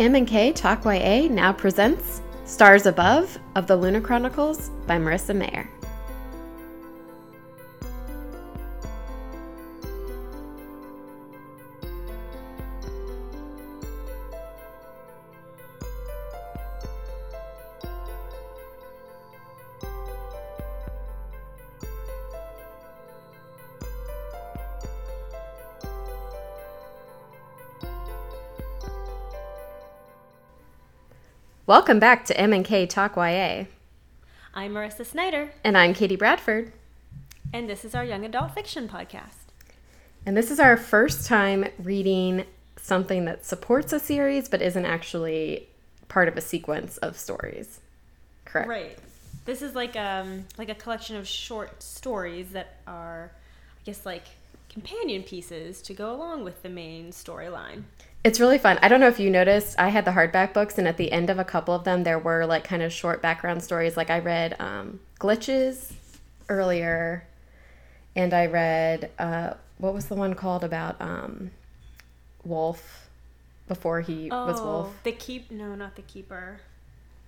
M&K Talk YA now presents Stars Above of the Lunar Chronicles by Marissa Meyer. Welcome back to M&K Talk YA. I'm Marissa Snyder, And I'm Katie Bradford. and this is our young adult fiction podcast. And this is our first time reading something that supports a series but isn't actually part of a sequence of stories. Correct. Right. This is like um like a collection of short stories that are, I guess, like companion pieces to go along with the main storyline. It's really fun. I don't know if you noticed, I had the hardback books, and at the end of a couple of them, there were like kind of short background stories. Like I read um, Glitches earlier, and I read, uh, what was the one called about um, Wolf before he was Wolf? the keep no, not the keeper.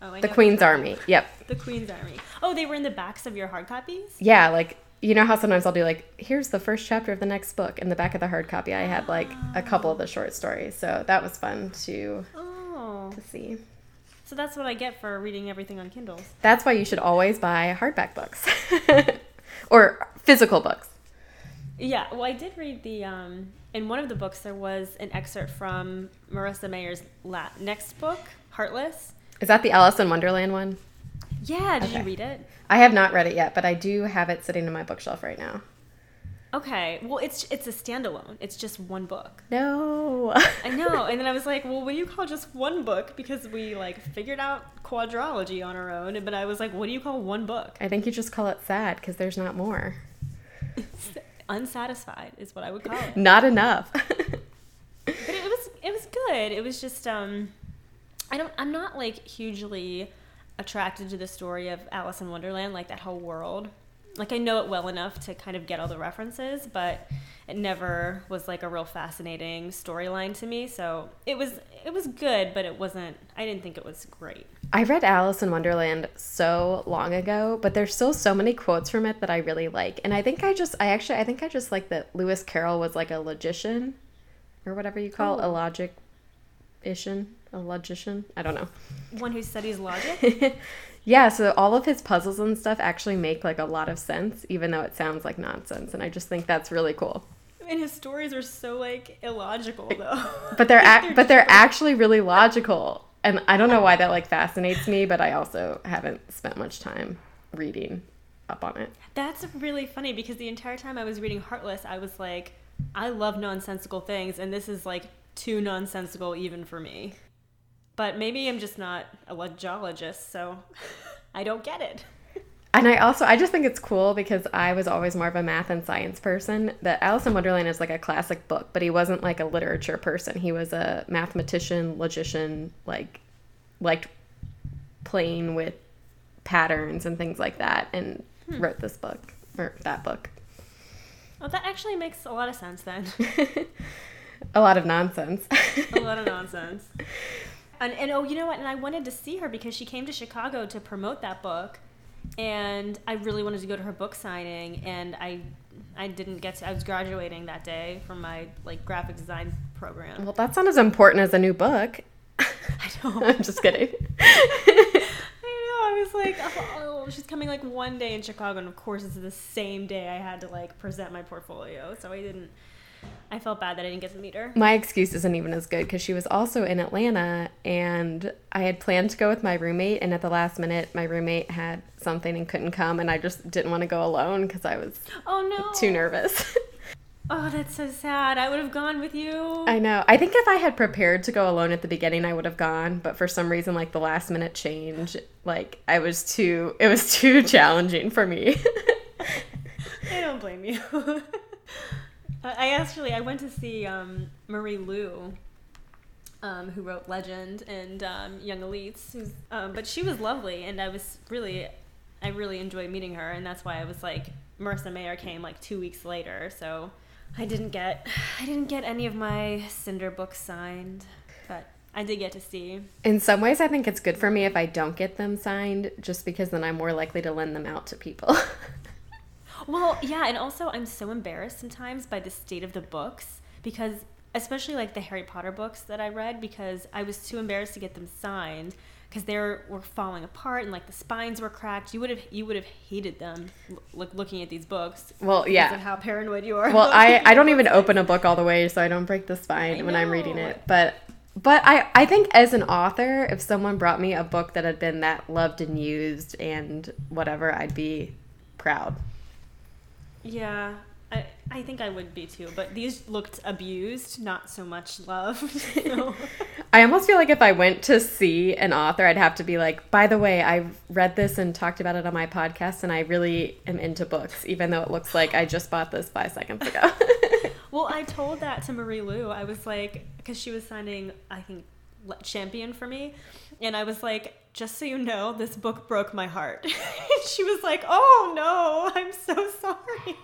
Oh, The Queen's Army. Yep. The Queen's Army. Oh, they were in the backs of your hard copies. Yeah, like you know how sometimes I'll do like here's the first chapter of the next book in the back of the hard copy. I had like a couple of the short stories, so that was fun to Oh, to see. so that's what I get for reading everything on Kindles. That's why you should always buy hardback books or physical books. Yeah, well, I did read the um, in one of the books there was an excerpt from Marissa Meyer's la- next book, Heartless. Is that the Alice in Wonderland one? Yeah, did Okay. you read it? I have not read it yet, but I do have it sitting in my bookshelf right now. Okay, well, it's it's a standalone. It's just one book. No. I know, and then I was like, well, what do you call just one book? Because we like figured out quadrology on our own, but I was like, what do you call one book? I think you just call it sad because there's not more. Unsatisfied is what I would call it. Not enough. but it was it was good. It was just um, I don't I'm not like hugely attracted to the story of Alice in Wonderland, like that whole world. Like I know it well enough to kind of get all the references, but it never was like a real fascinating storyline to me. So it was it was good, but it wasn't. I didn't think it was great. I read Alice in Wonderland so long ago, but there's still so many quotes from it that I really like. And I think I just, I actually, I think I just like that Lewis Carroll was like a logician or whatever you call Oh. a logic ishin, a logician. I don't know. One who studies logic. yeah, so all of his puzzles and stuff actually make like a lot of sense, even though it sounds like nonsense. And I just think that's really cool. and his stories are so like illogical though. But they're, ac- but they're actually really logical. And I don't know why that like fascinates me, but I also haven't spent much time reading up on it. That's really funny because the entire time I was reading Heartless, I was like, I love nonsensical things, and this is like too nonsensical even for me. But maybe I'm just not a logologist, so I don't get it. And I also I just think it's cool because I was always more of a math and science person. That Alice in Wonderland is like a classic book, but he wasn't like a literature person. He was a mathematician, logician, like liked playing with patterns and things like that and hmm. wrote this book or that book. Oh, that actually makes a lot of sense then. a lot of nonsense. a lot of nonsense. And, and oh, you know what? And I wanted to see her because she came to Chicago to promote that book, and I really wanted to go to her book signing, and I, I didn't get to. I was graduating that day from my like graphic design program. well, that's not as important as a new book. I know. I'm just kidding. I know. I was like, oh, oh, she's coming like one day in Chicago, and of course it's the same day I had to like present my portfolio. So I didn't. I felt bad that I didn't get to meet her. my excuse isn't even as good because she was also in Atlanta and I had planned to go with my roommate and at the last minute my roommate had something and couldn't come and I just didn't want to go alone because I was Oh no. too nervous. Oh, that's so sad. I would have gone with you. I know. I think if I had prepared to go alone at the beginning I would have gone, but for some reason like the last minute change, like I was too it was too challenging for me. I don't blame you. I actually I went to see um, Marie Lu, um, who wrote Legend and um, Young Elites. Who's, um, but she was lovely, and I was really, I really enjoyed meeting her, and that's why I was like, Marissa Meyer came like two weeks later, so I didn't get, I didn't get any of my Cinder books signed, but I did get to see. In some ways, I think it's good for me if I don't get them signed, just because then I'm more likely to lend them out to people. Well, yeah, and also I'm so embarrassed sometimes by the state of the books because especially like the Harry Potter books that I read because I was too embarrassed to get them signed because they were, were falling apart and like the spines were cracked. You would have you would have hated them like looking at these books. Well, yeah. of how paranoid you are. Well, I, I don't even open a book all the way, so I don't break the spine when I'm reading it. But but I, I think as an author, if someone brought me a book that had been that loved and used and whatever, I'd be proud. Yeah, I I think I would be too. But these looked abused, not so much loved. so. I almost feel like if I went to see an author, I'd have to be like, by the way, I read this and talked about it on my podcast, and I really am into books, even though it looks like I just bought this five seconds ago. Well, I told that to Marie Lu. I was like, because she was signing, I think, Champion for me. And I was like, just so you know, this book broke my heart. she was like, oh no, I'm so sorry.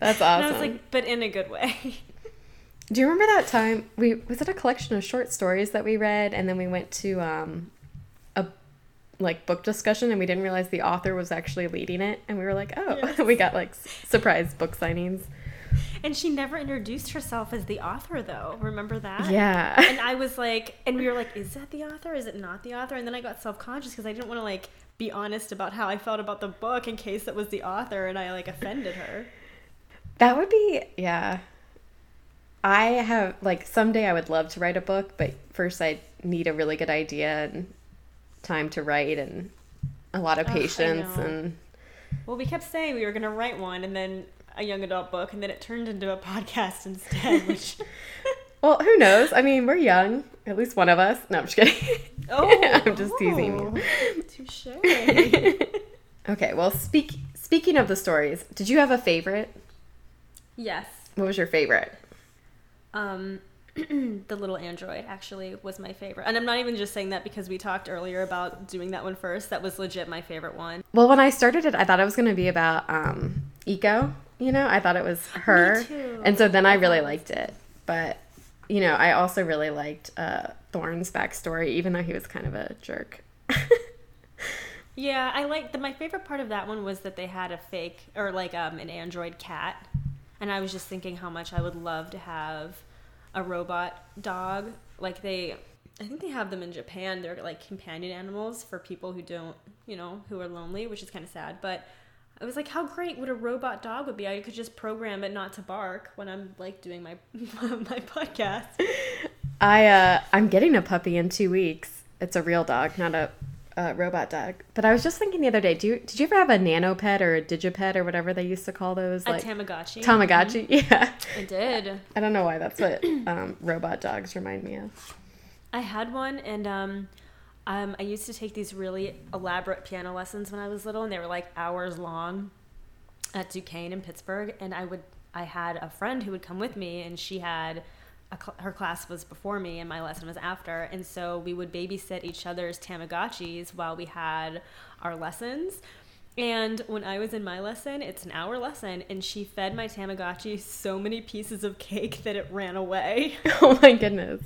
That's And awesome. I was like, but in a good way. Do you remember that time we was it a collection of short stories that we read and then we went to um a like book discussion and we didn't realize the author was actually leading it and we were like, "Oh, Yes. we got like surprise book signings." And she never introduced herself as the author, though. Remember that? Yeah. And I was like, and we were like, is that the author? Is it not the author? And then I got self conscious because I didn't want to like be honest about how I felt about the book in case it was the author and I like offended her. That would be yeah. I have like someday I would love to write a book, but first I need a really good idea and time to write and a lot of patience and Well, we kept saying we were going to write one and then a young adult book, and then it turned into a podcast instead, which. well, who knows? I mean, we're young, at least one of us. No, I'm just kidding. Oh, I'm just teasing you. Touche. Okay, well, speak speaking of the stories, did you have a favorite? yes. What was your favorite? Um, the little android actually was my favorite, and I'm not even just saying that because we talked earlier about doing that one first. That was legit my favorite one. Well, when I started it, I thought it was going to be about um, Iko. You know, I thought it was her, and so then I really liked it. But you know, I also really liked uh, Thorne's backstory, even though he was kind of a jerk. Yeah, I like the my favorite part of that one was that they had a fake or like um an android cat. And I was just thinking how much I would love to have a robot dog. Like they I think they have them in Japan. They're like companion animals for people who don't, you know, who are lonely, which is kind of sad, but I was like, how great would a robot dog would be? I could just program it not to bark when I'm like doing my my podcast. I uh, I'm getting a puppy in two weeks. It's a real dog, not a, a robot dog. But I was just thinking the other day, do you, did you ever have a nano pet or a digipet or whatever they used to call those? A Like Tamagotchi. Tamagotchi. Yeah. I did. I don't know why that's what um, robot dogs remind me of. I had one, and um, um, I used to take these really elaborate piano lessons when I was little, and they were like hours long at Duquesne in Pittsburgh. And I would, I had a friend who would come with me, and she had, a cl- her class was before me, and my lesson was after, and so we would babysit each other's Tamagotchis while we had our lessons. And when I was in my lesson, it's an hour lesson, and she fed my Tamagotchi so many pieces of cake that it ran away. oh my goodness.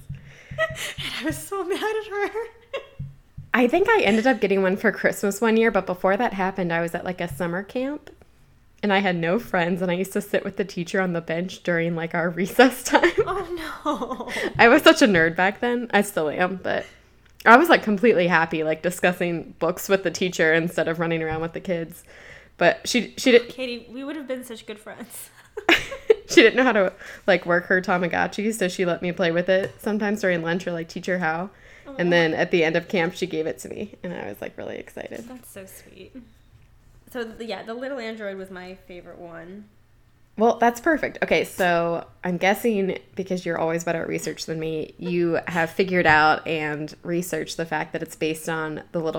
and I was so mad at her. I think I ended up getting one for Christmas one year, but before that happened, I was at like a summer camp and I had no friends and I used to sit with the teacher on the bench during like our recess time. Oh no. I was such a nerd back then. I still am, but I was like completely happy like discussing books with the teacher instead of running around with the kids. But she she did Katie, we would have been such good friends. she didn't know how to like work her Tamagotchi, so she let me play with it sometimes during lunch or like teach her how. And then at the end of camp, she gave it to me, and I was like really excited. That's so sweet. So yeah, the little android was my favorite one. Well, that's perfect. Okay, so I'm guessing because you're always better at research than me, you have figured out and researched the fact that it's based on the little